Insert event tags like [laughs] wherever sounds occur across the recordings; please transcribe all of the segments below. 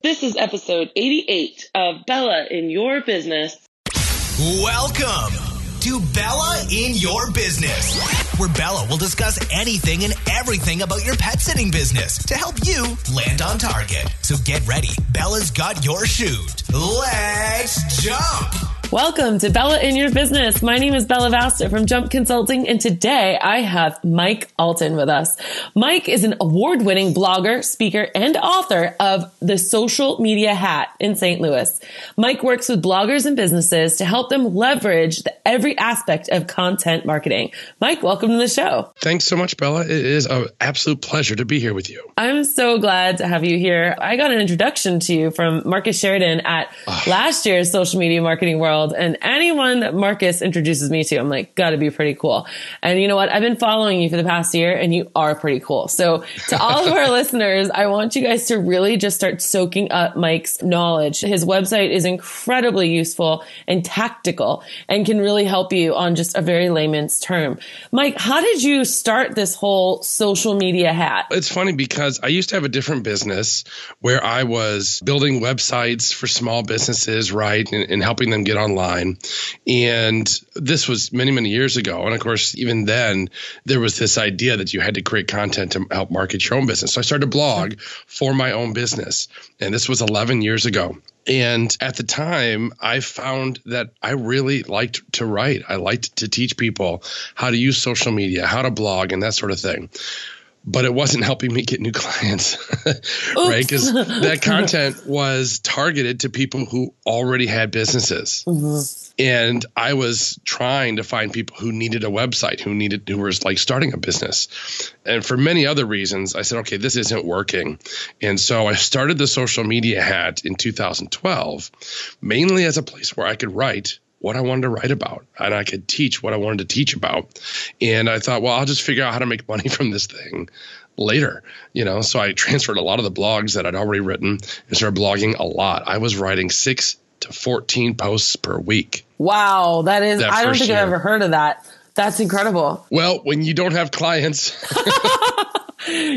This is episode 88 of Bella in Your Business. Welcome to Bella in Your Business, where Bella will discuss anything and everything about your pet sitting business to help you land on target. So get ready. Bella's got your chute. Let's jump. Welcome to Bella in Your Business. My name is Bella Vasta from Jump Consulting, and today I have Mike Allton with us. Mike is an award winning blogger, speaker, and author of The Social Media Hat in St. Louis. Mike works with bloggers and businesses to help them leverage the, every aspect of content marketing. Mike, welcome to the show. Thanks so much, Bella. It is an absolute pleasure to be here with you. I'm so glad to have you here. I got an introduction to you from Marcus Sheridan at oh. last year's Social Media Marketing World world. And anyone that Marcus introduces me to, I'm like, gotta be pretty cool. And you know what? I've been following you for the past year and you are pretty cool. So to all of our [laughs] listeners, I want you guys to really just start soaking up Mike's knowledge. His website is incredibly useful and tactical and can really help you on just a very layman's term. Mike, how did you start this whole social media hat? It's funny because I used to have a different business where I was building websites for small businesses, right? And, and helping them get on online. And this was many, many years ago. And of course, even then, there was this idea that you had to create content to help market your own business. So I started a blog for my own business. And this was 11 years ago. And at the time, I found that I really liked to write. I liked to teach people how to use social media, how to blog, and that sort of thing but it wasn't helping me get new clients, [laughs] right? Because that [laughs] content was targeted to people who already had businesses. Mm-hmm. And I was trying to find people who needed a website, who needed, who was like starting a business. And for many other reasons, I said, okay, this isn't working. And so I started the social media hat in 2012, mainly as a place where I could write what I wanted to write about and I could teach what I wanted to teach about. And I thought, well, I'll just figure out how to make money [laughs] from this thing later, you know. So I transferred a lot of the blogs that I'd already written and started blogging a lot. I was writing six to 14 posts per week. Wow. That is, that I don't think year. I've ever heard of that. That's incredible. Well, when you don't have clients, [laughs]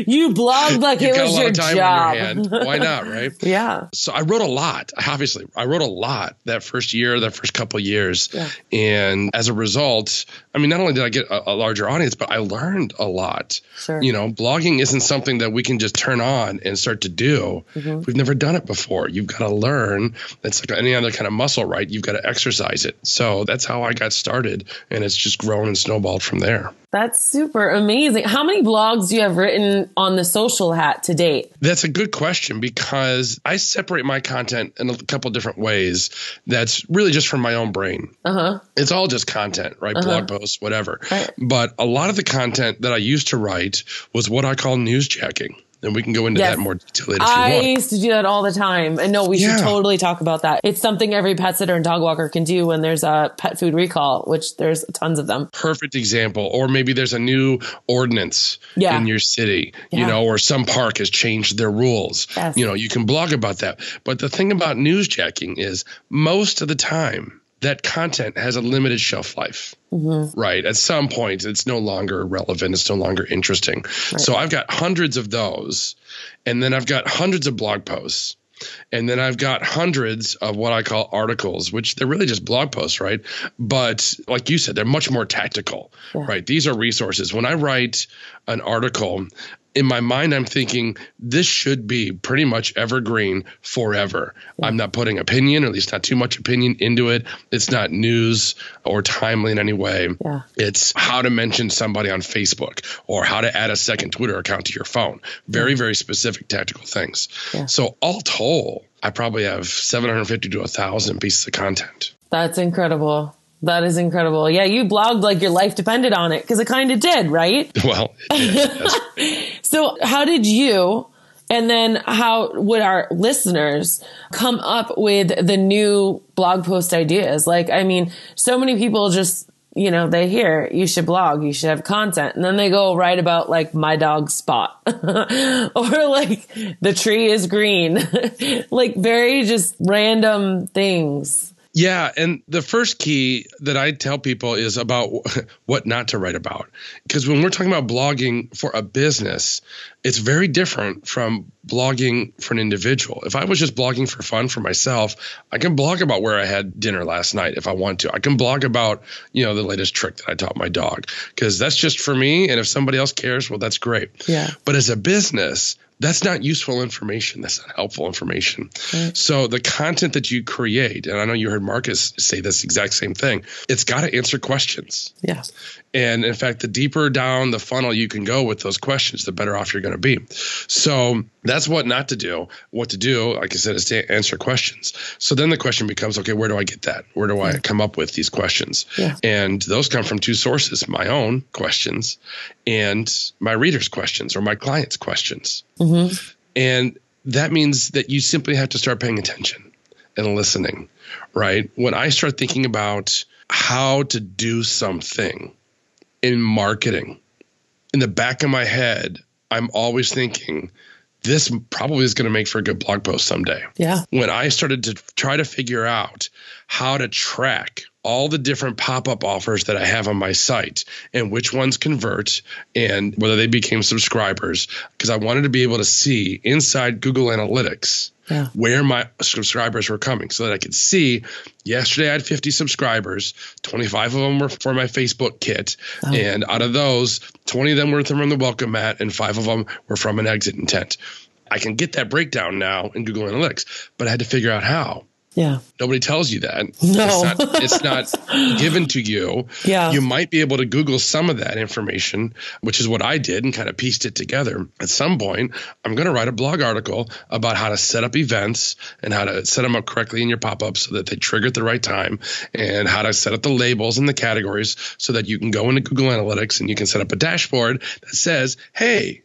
you blogged like it was your job. Your Why not, right? [laughs] yeah. So I wrote a lot. Obviously, I wrote a lot that first year, that first couple years, yeah. and as a result, I mean, not only did I get a, a, larger audience, but I learned a lot. Sure. You know, blogging isn't something that we can just turn on and start to do. Mm-hmm. We've never done it before. You've got to learn. It's like any other kind of muscle, right? You've got to exercise it. So that's how I got started, and it's just grown and snowballed from there. That's super amazing. How many blogs do you have written on the social hat to date? That's a good question because I separate my content in a couple different ways. That's really just from my own brain. Uh-huh. It's all just content, right? Uh-huh. Blog posts, whatever. Right. But a lot of the content that I used to write was what I call newsjacking and we can go into yes. that more detail later. I used to do that all the time, and no, we yeah. should totally talk about that. It's something every pet sitter and dog walker can do when there's a pet food recall, which there's tons of them. Perfect example, or maybe there's a new ordinance yeah. in your city, yeah. you know, or some park has changed their rules. Yes. You know, you can blog about that. But the thing about news newsjacking is most of the time that content has a limited shelf life. Mm-hmm. Right. At some point, it's no longer relevant. It's no longer interesting. Right. So I've got hundreds of those. And then I've got hundreds of blog posts. And then I've got hundreds of what I call articles, which they're really just blog posts, right? But like you said, they're much more tactical, yeah. right? These are resources. When I write an article, in my mind, I'm thinking this should be pretty much evergreen forever. Yeah. I'm not putting opinion, or at least not too much opinion into it. It's not news or timely in any way. Yeah. It's how to mention somebody on Facebook or how to add a second Twitter account to your phone. Very, yeah. very specific tactical things. So, all told, I probably have 750 to 1,000 pieces of content. That's incredible. That is incredible. Yeah, you blogged like your life depended on it because it kind of did, right? [laughs] Well, [laughs] so how did you and then how would our listeners come up with the new blog post ideas? Like, I mean, so many people just, you know, they hear you should blog, you should have content. And then they go write about like my dog's spot [laughs] or like the tree is green, [laughs] like very just random things Yeah, and the first key that I tell people is about [laughs] what not to write about. Because when we're talking about blogging for a business, it's very different from blogging for an individual. If I was just blogging for fun for myself, I can blog about where I had dinner last night if I want to. I can blog about, you know, the latest trick that I taught my dog because that's just for me and if somebody else cares, well that's great. Yeah. But as a business, that's not useful information. That's not helpful information. Right. So the content that you create, and I know you heard Marcus say this exact same thing, it's got to answer questions. Yes. And in fact, the deeper down the funnel you can go with those questions, the better off you're going to be. So that's what not to do. What to do, like I said, is to answer questions. So then the question becomes, okay, where do I get that? Where do I come up with these questions? Yeah. And those come from two sources: my own questions and my readers' questions or my clients' questions. Mm-hmm. And that means that you simply have to start paying attention and listening, right? When I start thinking about how to do something in marketing, in the back of my head, I'm always thinking, this probably is going to make for a good blog post someday. Yeah. When I started to try to figure out how to track all the different pop-up offers that I have on my site and which ones convert and whether they became subscribers because I wanted to be able to see inside Google Analytics yeah. where my subscribers were coming so that I could see yesterday I had 50 subscribers, 25 of them were for my Facebook kit oh. and out of those 20 of them were from the welcome mat and 5 of them were from an exit intent. I can get that breakdown now in Google Analytics, but I had to figure out how. Yeah. Nobody tells you that. No. It's not, it's not [laughs] given to you. Yeah. You might be able to Google some of that information, which is what I did and kind of pieced it together. At some point, I'm going to write a blog article about how to set up events and how to set them up correctly in your pop ups so that they trigger at the right time and how to set up the labels and the categories so that you can go into Google Analytics and you can set up a dashboard that says, hey,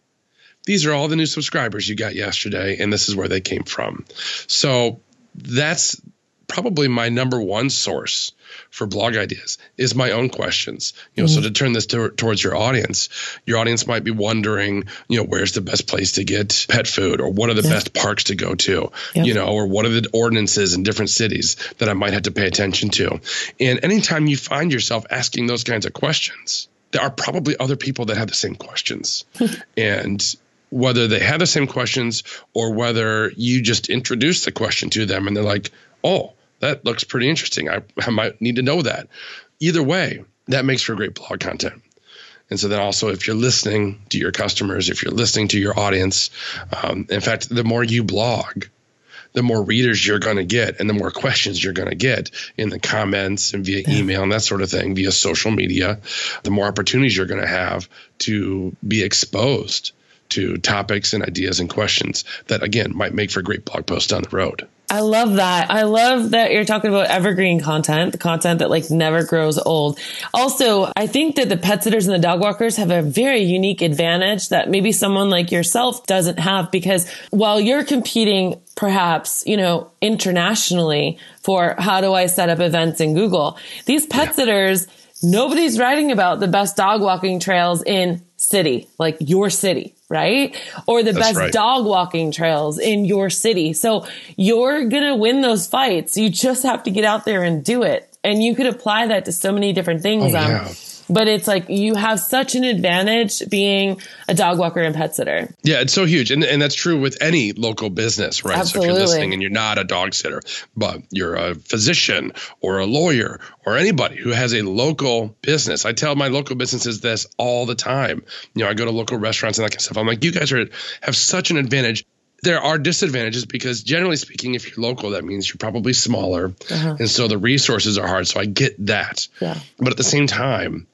these are all the new subscribers you got yesterday, and this is where they came from. So that's probably my number one source for blog ideas is my own questions you know mm-hmm. so to turn this to, towards your audience your audience might be wondering you know where's the best place to get pet food or what are the yeah. best parks to go to yep. you know or what are the ordinances in different cities that i might have to pay attention to and anytime you find yourself asking those kinds of questions there are probably other people that have the same questions [laughs] and whether they have the same questions or whether you just introduce the question to them and they're like, oh, that looks pretty interesting. I, I might need to know that. Either way, that makes for great blog content. And so then also, if you're listening to your customers, if you're listening to your audience, um, in fact, the more you blog, the more readers you're going to get and the more questions you're going to get in the comments and via yeah. email and that sort of thing, via social media, the more opportunities you're going to have to be exposed to topics and ideas and questions that again might make for great blog posts down the road. I love that. I love that you're talking about evergreen content, the content that like never grows old. Also, I think that the pet sitters and the dog walkers have a very unique advantage that maybe someone like yourself doesn't have because while you're competing perhaps, you know, internationally for how do I set up events in Google, these pet yeah. sitters, nobody's writing about the best dog walking trails in city, like your city right? Or the That's best right. dog walking trails in your city. So you're going to win those fights. You just have to get out there and do it. And you could apply that to so many different things. Oh, yeah. Um, but it's like you have such an advantage being a dog walker and pet sitter. Yeah, it's so huge. And, and that's true with any local business, right? Absolutely. So if you're listening and you're not a dog sitter, but you're a physician or a lawyer or anybody who has a local business. I tell my local businesses this all the time. You know, I go to local restaurants and that kind of stuff. I'm like, you guys are have such an advantage there are disadvantages because generally speaking if you're local that means you're probably smaller uh-huh. and so the resources are hard so i get that yeah. but at the same time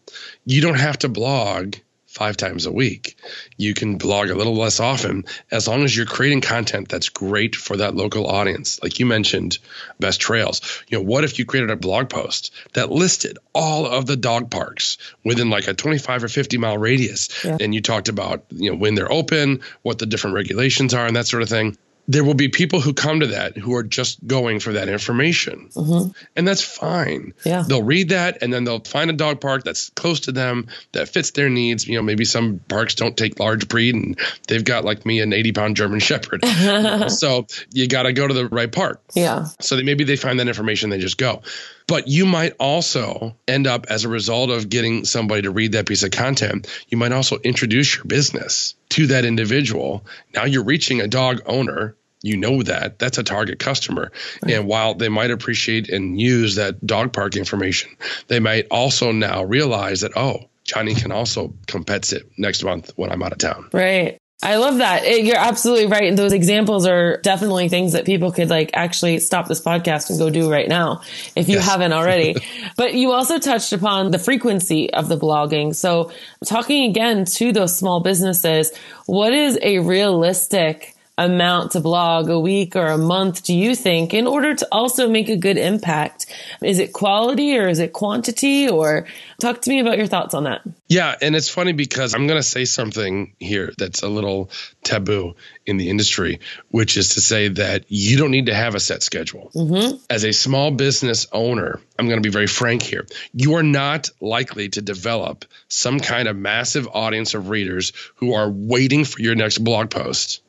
you don't have to blog five times a week. You can blog a little less often as long as you're creating content that's great for that local audience. Like you mentioned, best trails. You know, what if you created a blog post that listed all of the dog parks within like a 25 or 50 mile radius? Yeah. And you talked about, you know, when they're open, what the different regulations are, and that sort of thing there will be people who come to that who are just going for that information. Mm-hmm. And that's fine. Yeah. They'll read that and then they'll find a dog park that's close to them that fits their needs. You know, maybe some parks don't take large breed and they've got like me an 80 pound German [laughs] Shepherd. [laughs] so you got to go to the right park. Yeah. So they, maybe they find that information, they just go. But you might also end up, as a result of getting somebody to read that piece of content, you might also introduce your business to that individual. Now you're reaching a dog owner. You know that that's a target customer. Right. And while they might appreciate and use that dog park information, they might also now realize that, oh, Johnny can also come pet sit next month when I'm out of town. Right. I love that. It, you're absolutely right. And those examples are definitely things that people could like actually stop this podcast and go do right now if you yes. haven't already. [laughs] but you also touched upon the frequency of the blogging. So talking again to those small businesses, what is a realistic amount to blog a week or a month do you think in order to also make a good impact? Is it quality or is it quantity or talk to me about your thoughts on that? Yeah. And it's funny because I'm going to say something here that's a little taboo in the industry, which is to say that you don't need to have a set schedule. Mm-hmm. As a small business owner, I'm going to be very frank here. You are not likely to develop some kind of massive audience of readers who are waiting for your next blog post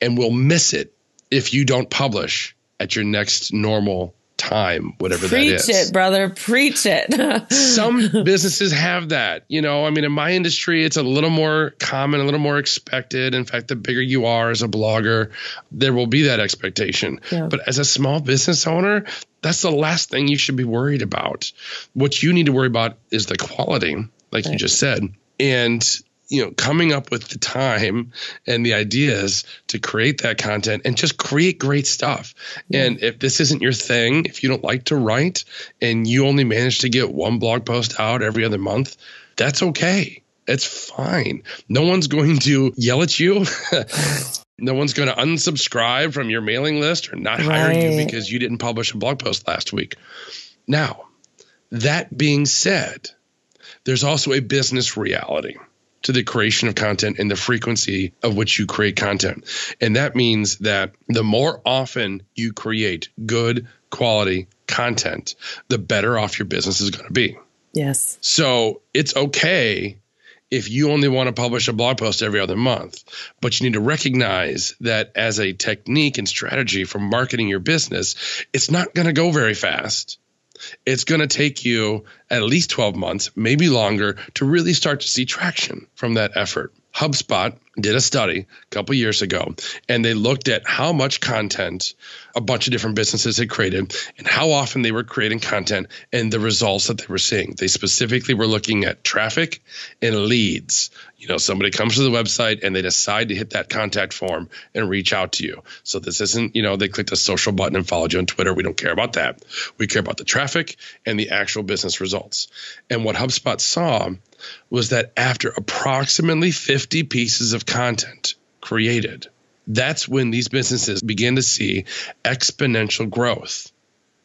and will miss it if you don't publish at your next normal time, whatever Preach that is. Preach it, brother. Preach it. [laughs] Some businesses have that. You know, I mean, in my industry, it's a little more common, a little more expected. In fact, the bigger you are as a blogger, there will be that expectation. Yeah. But as a small business owner, that's the last thing you should be worried about. What you need to worry about is the quality, like right. you just said. And you know coming up with the time and the ideas to create that content and just create great stuff. Yeah. and if this isn't your thing if you don't like to write and you only manage to get one blog post out every other month that's okay. It's fine. No one's going to yell at you. [laughs] No one's going to unsubscribe from your mailing list or not hire right. you because you didn't publish a blog post last week. Now that being said there's also a business reality to the creation of content and the frequency of which you create content. And that means that the more often you create good quality content, the better off your business is going to be. Yes. So it's okay if you only want to publish a blog post every other month, but you need to recognize that as a technique and strategy for marketing your business, it's not going to go very fast it's going to take you at least 12 months, maybe longer, to really start to see traction from that effort. HubSpot did a study a couple years ago and they looked at how much content a bunch of different businesses had created and how often they were creating content and the results that they were seeing. They specifically were looking at traffic and leads. You know, somebody comes to the website and they decide to hit that contact form and reach out to you. So this isn't, you know, they clicked a social button and followed you on Twitter. We don't care about that. We care about the traffic and the actual business results. And what HubSpot saw was that after approximately 50 pieces of content created, that's when these businesses begin to see exponential growth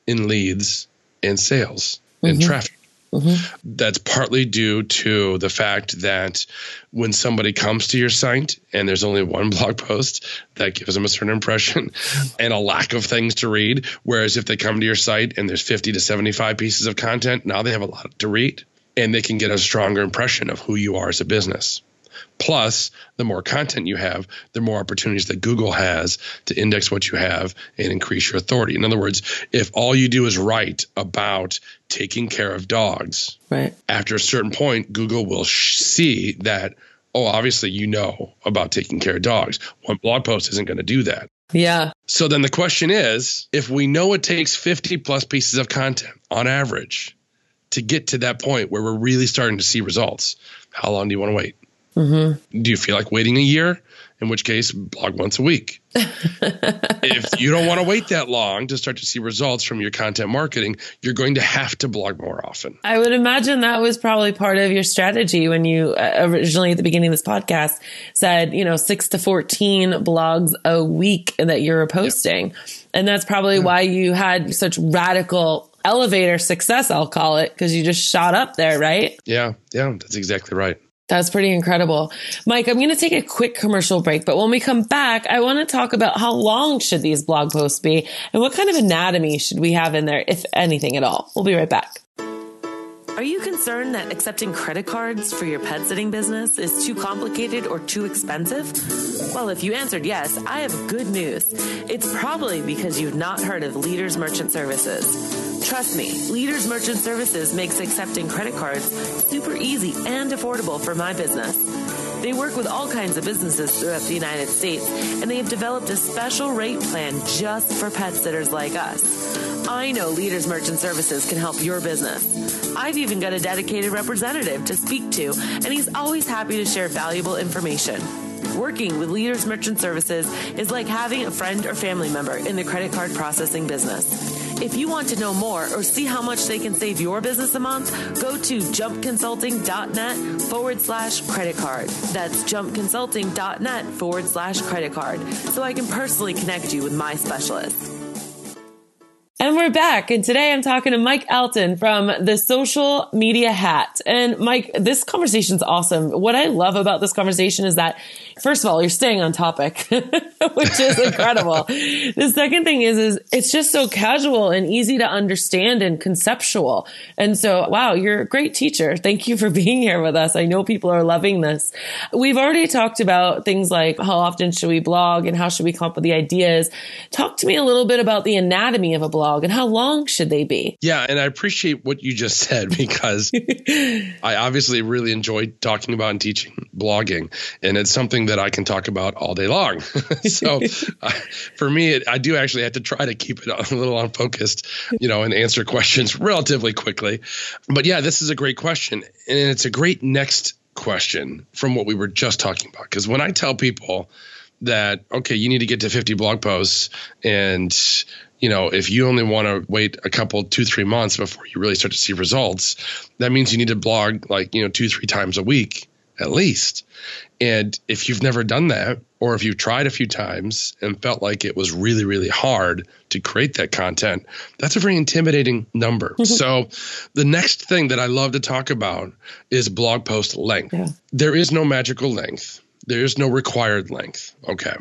in leads and sales mm-hmm. and traffic. Mm-hmm. That's partly due to the fact that when somebody comes to your site and there's only one [laughs] blog post, that gives them a certain impression [laughs] and a lack of things to read. Whereas if they come to your site and there's 50 to 75 pieces of content, now they have a lot to read and they can get a stronger impression of who you are as a business. Plus, the more content you have, the more opportunities that Google has to index what you have and increase your authority. In other words, if all you do is write about taking care of dogs, right. after a certain point, Google will sh- see that, oh, obviously you know about taking care of dogs. One blog post isn't going to do that. Yeah. So then the question is if we know it takes 50 plus pieces of content on average to get to that point where we're really starting to see results, how long do you want to wait? Mm-hmm. Do you feel like waiting a year? In which case, blog once a week. [laughs] if you don't want to wait that long to start to see results from your content marketing, you're going to have to blog more often. I would imagine that was probably part of your strategy when you uh, originally at the beginning of this podcast said, you know, six to 14 blogs a week that you're posting. Yeah. And that's probably yeah. why you had such radical elevator success, I'll call it, because you just shot up there, right? Yeah, yeah, that's exactly right. That's pretty incredible. Mike, I'm going to take a quick commercial break, but when we come back, I want to talk about how long should these blog posts be and what kind of anatomy should we have in there, if anything at all. We'll be right back. Are you concerned that accepting credit cards for your pet sitting business is too complicated or too expensive? Well, if you answered yes, I have good news. It's probably because you've not heard of Leaders Merchant Services. Trust me, Leaders Merchant Services makes accepting credit cards super easy and affordable for my business. They work with all kinds of businesses throughout the United States, and they have developed a special rate plan just for pet sitters like us. I know Leaders Merchant Services can help your business. I've even got a dedicated representative to speak to, and he's always happy to share valuable information. Working with Leaders Merchant Services is like having a friend or family member in the credit card processing business. If you want to know more or see how much they can save your business a month, go to jumpconsulting.net forward slash credit card. That's jumpconsulting.net forward slash credit card so I can personally connect you with my specialist. And we're back. And today I'm talking to Mike Allton from the Social Media Hat. And Mike, this conversation is awesome. What I love about this conversation is that, first of all, you're staying on topic, [laughs] which is incredible. the second thing is, is it's just so casual and easy to understand and conceptual. And so, wow, you're a great teacher. Thank you for [laughs] being here with us. I know people are loving this. We've already talked about things like how often should we blog and how should we come up with the ideas. Talk to me a little bit about the anatomy of a blog blog and how long should they be? Yeah, and I appreciate what you just said [laughs] because I obviously really enjoy talking about and teaching blogging, and it's something that I can talk about all day long. [laughs] so uh, for me, it, I do actually have to try to keep it a little unfocused, you know, and answer questions [laughs] relatively quickly. But yeah, this is a great question, and it's a great next question from what we were just talking about. Because when I tell people, that okay you need to get to 50 blog posts and you know, if you only want to wait a couple, two, three months before you really start to see results, that means you need to blog like, you know, two, three times a week at least. And if you've never done that, or if you've tried a few times and felt like it was really, really hard to create that content, that's a very intimidating number. Mm-hmm. so, the next thing that I love to talk about is blog post length. Yeah. There is no magical length, there is no required length. Okay.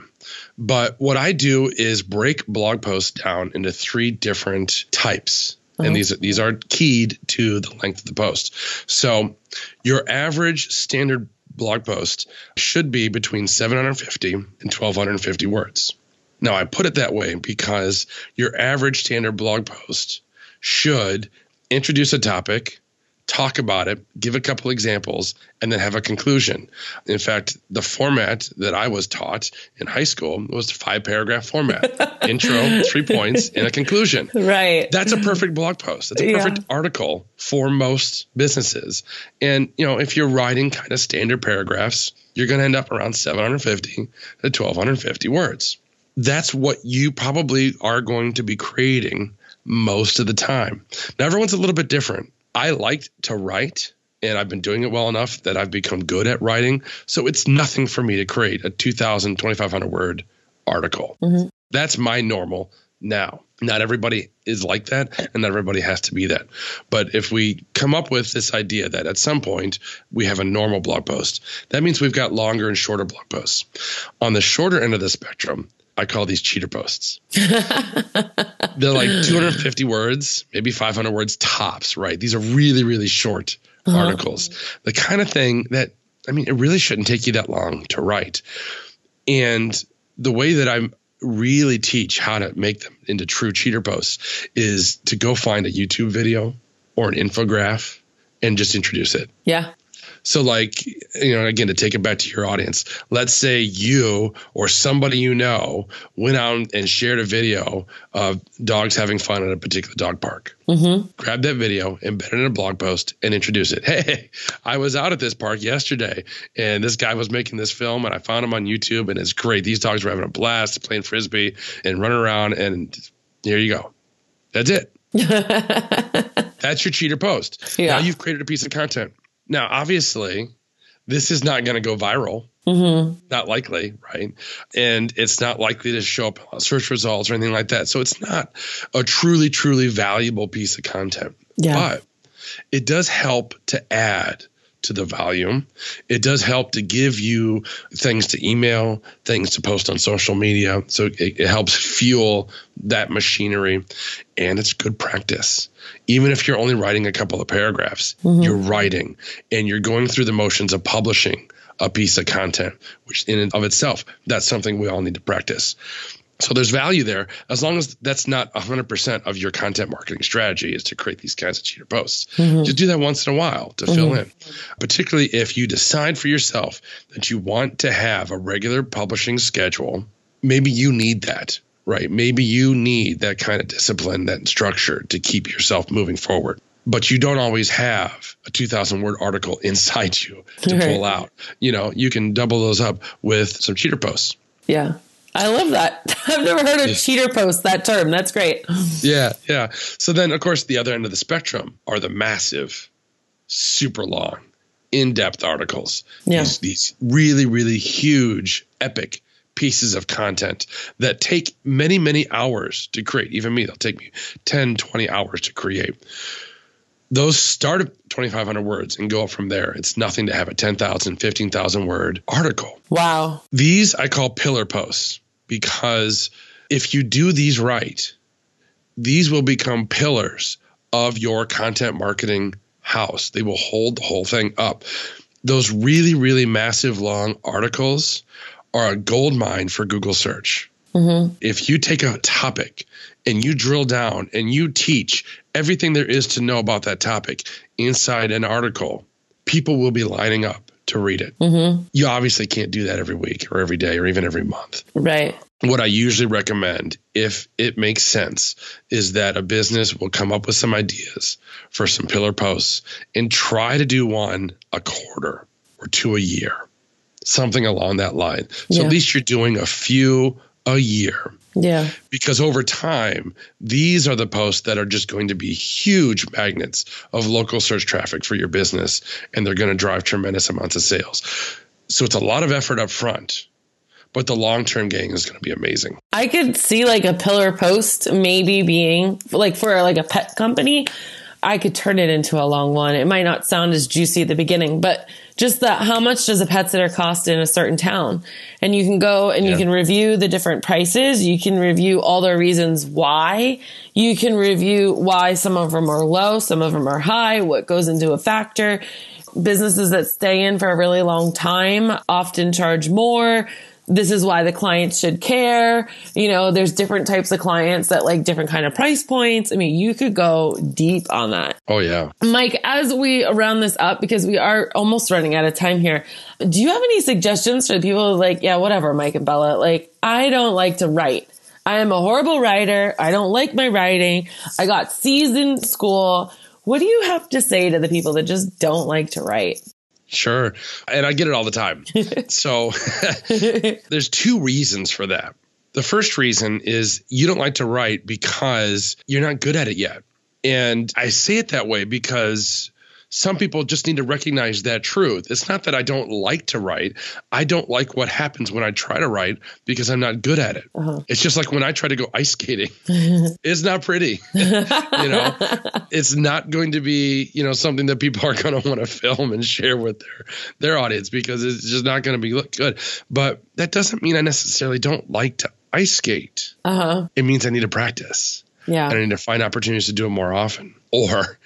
But what I do is break blog posts down into three different types. Uh-huh. And these these are keyed to the length of the post. So your average standard blog post should be between 750 and 1250 words. Now I put it that way because your average standard blog post should introduce a topic, talk about it, give a couple examples, and then have a conclusion. In fact, the format that I was taught in high school was five paragraph format [laughs] intro, three points, and a conclusion. Right. That's a perfect blog post. That's a perfect yeah. article for most businesses. And, you know, if you're writing kind of standard paragraphs, you're going to end up around 750 to 1250 words. That's what you probably are going to be creating most of the time. Now, everyone's a little bit different. I liked to write and I've been doing it well enough that I've become good at writing. So it's nothing for me to create a 2,000, 2,500 word article. Mm-hmm. That's my normal now. Not everybody is like that, and not everybody has to be that. But if we come up with this idea that at some point we have a normal blog post, that means we've got longer and shorter blog posts. On the shorter end of the spectrum, I call these cheater posts. [laughs] They're like 250 words, maybe 500 words tops, right? These are really, really short uh-huh. articles. The kind of thing that, I mean, it really shouldn't take you that long to write. And the way that I really teach how to make them into true cheater posts is to go find a YouTube video or an infograph and just introduce it. Yeah. So, like, you know, again, to take it back to your audience, let's say you or somebody you know went out and shared a video of dogs having fun at a particular dog park. Mm-hmm. Grab that video, embed it in a blog post, and introduce it. [laughs] Hey, I was out at this park yesterday, and this guy was making this film, and I found him on YouTube, and it's great. These dogs were having a blast playing frisbee and running around, and here you go. That's it. [laughs] That's your cheater post. Yeah. Now you've created a piece of content. Now, obviously, this is not going to go viral. Mm-hmm. Not likely, right? And it's not likely to show up search results or anything like that. So it's not a truly, truly valuable piece of content. Yeah. But it does help to add to the volume. It does help to give you things to email, things to post on social media. So it, it helps fuel that machinery and it's good practice. Even if you're only writing a couple of paragraphs, mm-hmm. you're writing and you're going through the motions of publishing a piece of content, which in and of itself, that's something we all need to practice. So there's value there as long as that's not 100% of your content marketing strategy is to create these kinds of cheater posts. Mm-hmm. Just do that once in a while to mm-hmm. fill in. Particularly if you decide for yourself that you want to have a regular publishing schedule, maybe you need that, right? Maybe you need that kind of discipline, that structure to keep yourself moving forward. But you don't always have a 2000 word article [laughs] inside you to pull out. You know, you can double those up with some cheater posts. Yeah. I love that. [laughs] I've never heard of yeah. cheater post, that term. That's great. Yeah, yeah. So then, of course, the other end of the spectrum are the massive, super long, in depth articles. Yeah. These, these really, really huge, epic pieces of content that take many, many hours to create. Even me, they'll take me 10, 20 hours to create. Those start at 2,500 words and go up from there. It's nothing to have a 10,000, 15,000 word article. Wow. These I call pillar posts because if you do these right, these will become pillars of your content marketing house. They will hold the whole thing up. Those really, really massive long articles are a gold mine for Google search. Mm-hmm. If you take a topic and you drill down and you teach everything there is to know about that topic inside an article, people will be lining up to read it. Mm-hmm. You obviously can't do that every week or every day or even every month. Right. What I usually recommend, if it makes sense, is that a business will come up with some ideas for some pillar posts and try to do one a quarter or two a year, something along that line. So yeah. at least you're doing a few a year. Yeah. Because over time, these are the posts that are just going to be huge magnets of local search traffic for your business, and they're going to drive tremendous amounts of sales. So it's a lot of effort up front, but the long term gain is going to be amazing. I could see like a pillar post maybe being like for like a pet company. I could turn it into a long one. It might not sound as juicy at the beginning, but just that how much does a pet sitter cost in a certain town? And you can go and yeah. you can review the different prices. You can review all the reasons why. You can review why some of them are low, some of them are high, what goes into a factor. Businesses that stay in for a really long time often charge more this is why the clients should care. You know, there's different types of clients that like different kind of price points. I mean, you could go deep on that. Oh yeah. Mike, as we round this up, because we are almost running out of time here, do you have any suggestions for the people like, yeah, whatever, Mike and Bella, like, I don't like to write. I am a horrible writer. I don't like my writing. I got C's in school. What do you have to say to the people that just don't like to write? Sure. And I get it all the time. [laughs] so [laughs] there's two reasons for that. The first reason is you don't like to write because you're not good at it yet. And I say it that way because some people just need to recognize that truth. It's not that I don't like to write. I don't like what happens when I try to write because I'm not good at it. Uh-huh. It's just like when I try to go ice skating. [laughs] it's not pretty. [laughs] you know, it's not going to be, you know, something that people are going to want to film and share with their their audience because it's just not going to be look good. But that doesn't mean I necessarily don't like to ice skate. Uh-huh. It means I need to practice. Yeah. And I need to find opportunities to do it more often. Or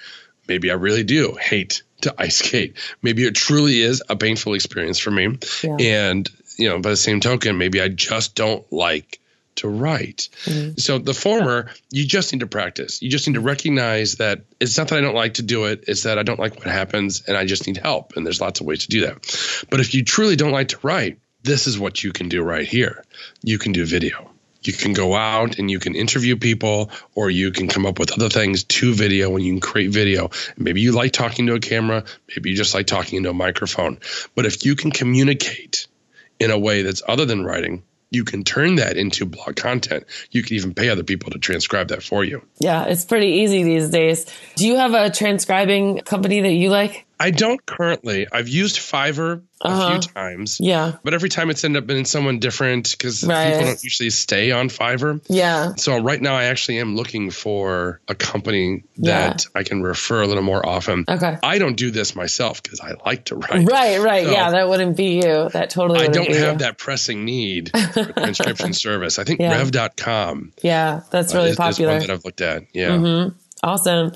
maybe I really do hate to ice skate. Maybe it truly is a painful experience for me. Yeah. And, you know, by the same token, maybe I just don't like to write. Mm-hmm. So the former, you just need to practice. You just need to recognize that it's not that I don't like to do it, it's that I don't like what happens and I just need help. And there's lots of ways to do that. But if you truly don't like to write, this is what you can do right here. You can do video you can go out and you can interview people or you can come up with other things to video and you can create video maybe you like talking to a camera maybe you just like talking into a microphone but if you can communicate in a way that's other than writing you can turn that into blog content. You can even pay other people to transcribe that for you. Yeah, it's pretty easy these days. Do you have a transcribing company that you like? I don't currently. I've used Fiverr a Uh-huh. few times. Yeah. But every time it's ended up being someone different because Right. people don't usually stay on Fiverr. Yeah. So right now I actually am looking for a company that I can refer a little more often. Okay. I don't do this myself because I like to write. Right, right. So- yeah, that wouldn't be you. That totally I don't have you. that pressing need [laughs] for transcription service. I think Yeah. rev.com Yeah, that's really is, is popular. Mm-hmm. one that I've looked at. Yeah. Awesome.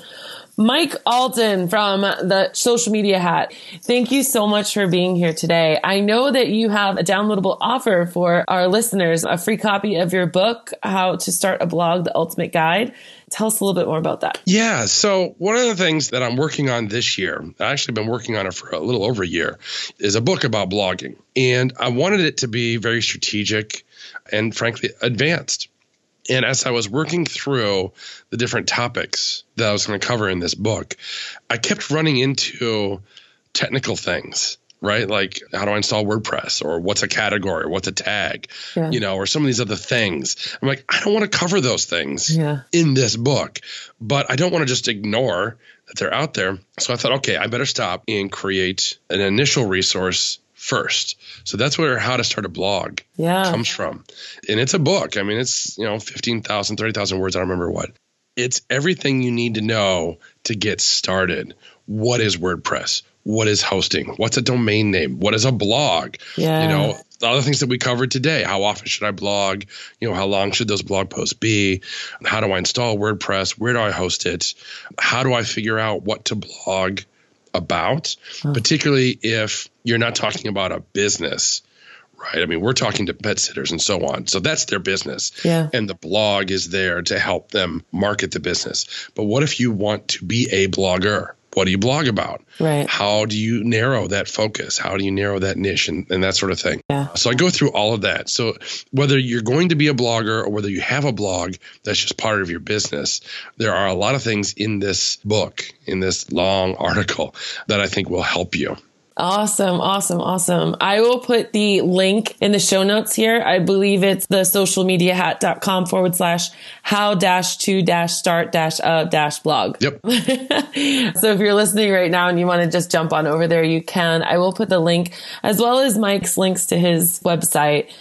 Mike Allton from the Social Media Hat. Thank you so much for being here today. I know that you have a downloadable offer for our listeners, a free copy of your book, How to Start a Blog, The Ultimate Guide. Tell us a little bit more about that. Yeah. So one of the things that I'm working on this year, I've actually been working on it for a little over a year, is a book about blogging. And I wanted it to be very strategic and frankly advanced. And as I was working through the different topics that I was going to cover in this book, I kept running into technical things, right? Like how do I install WordPress or what's a category or what's a tag, Yeah. you know, or some of these other things. I'm like, I don't want to cover those things Yeah. in this book, but I don't want to just ignore that they're out there. So I thought, okay, I better stop and create an initial resource first. So that's where how to start a blog Yeah. comes from. And it's a book. I mean, it's, you know, 15,000, 30,000 words. I don't remember what. It's everything you need to know to get started. What is WordPress? What is hosting? What's a domain name? What is a blog? Yeah. You know, the other things that we covered today. How often should I blog? You know, how long should those blog posts be? How do I install WordPress? Where do I host it? How do I figure out what to blog about? Hmm. Particularly if you're not talking about a business, right? I mean, we're talking to pet sitters and so on. So that's their business. Yeah. And the blog is there to help them market the business. But what if you want to be a blogger? What do you blog about? Right. How do you narrow that focus? How do you narrow that niche and, and that sort of thing? Yeah. So I go through all of that. So whether you're going to be a blogger or whether you have a blog that's just part of your business, there are a lot of things in this book, in this long [laughs] article, that I think will help you. Awesome, awesome, awesome. I will put the link in the show notes here. I believe it's the socialmediahat.com forward slash how dash to dash start dash of dash blog. Yep. [laughs] So if you're listening right now and you want to just jump on over there, you can. I will put the link as well as Mike's links to his website.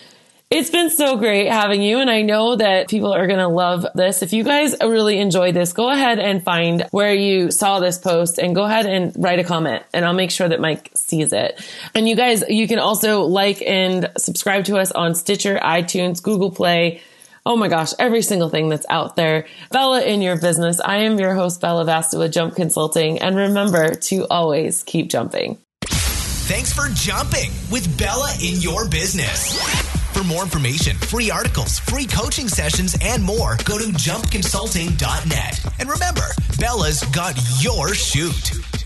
It's been so great having you, and I know that people are going to love this. If you guys really enjoyed this, go ahead and find where you saw this post and go ahead and write a comment, and I'll make sure that Mike sees it. And you guys, you can also like and subscribe to us on Stitcher, iTunes, Google Play. Oh my gosh, every single thing that's out there. Bella in your business. I am your host, Bella Vasta with Jump Consulting. And remember to always keep jumping. Thanks for jumping with Bella in your business. For more information, free articles, free coaching sessions, and more, go to jumpconsulting.net. And remember, Bella's got your chute.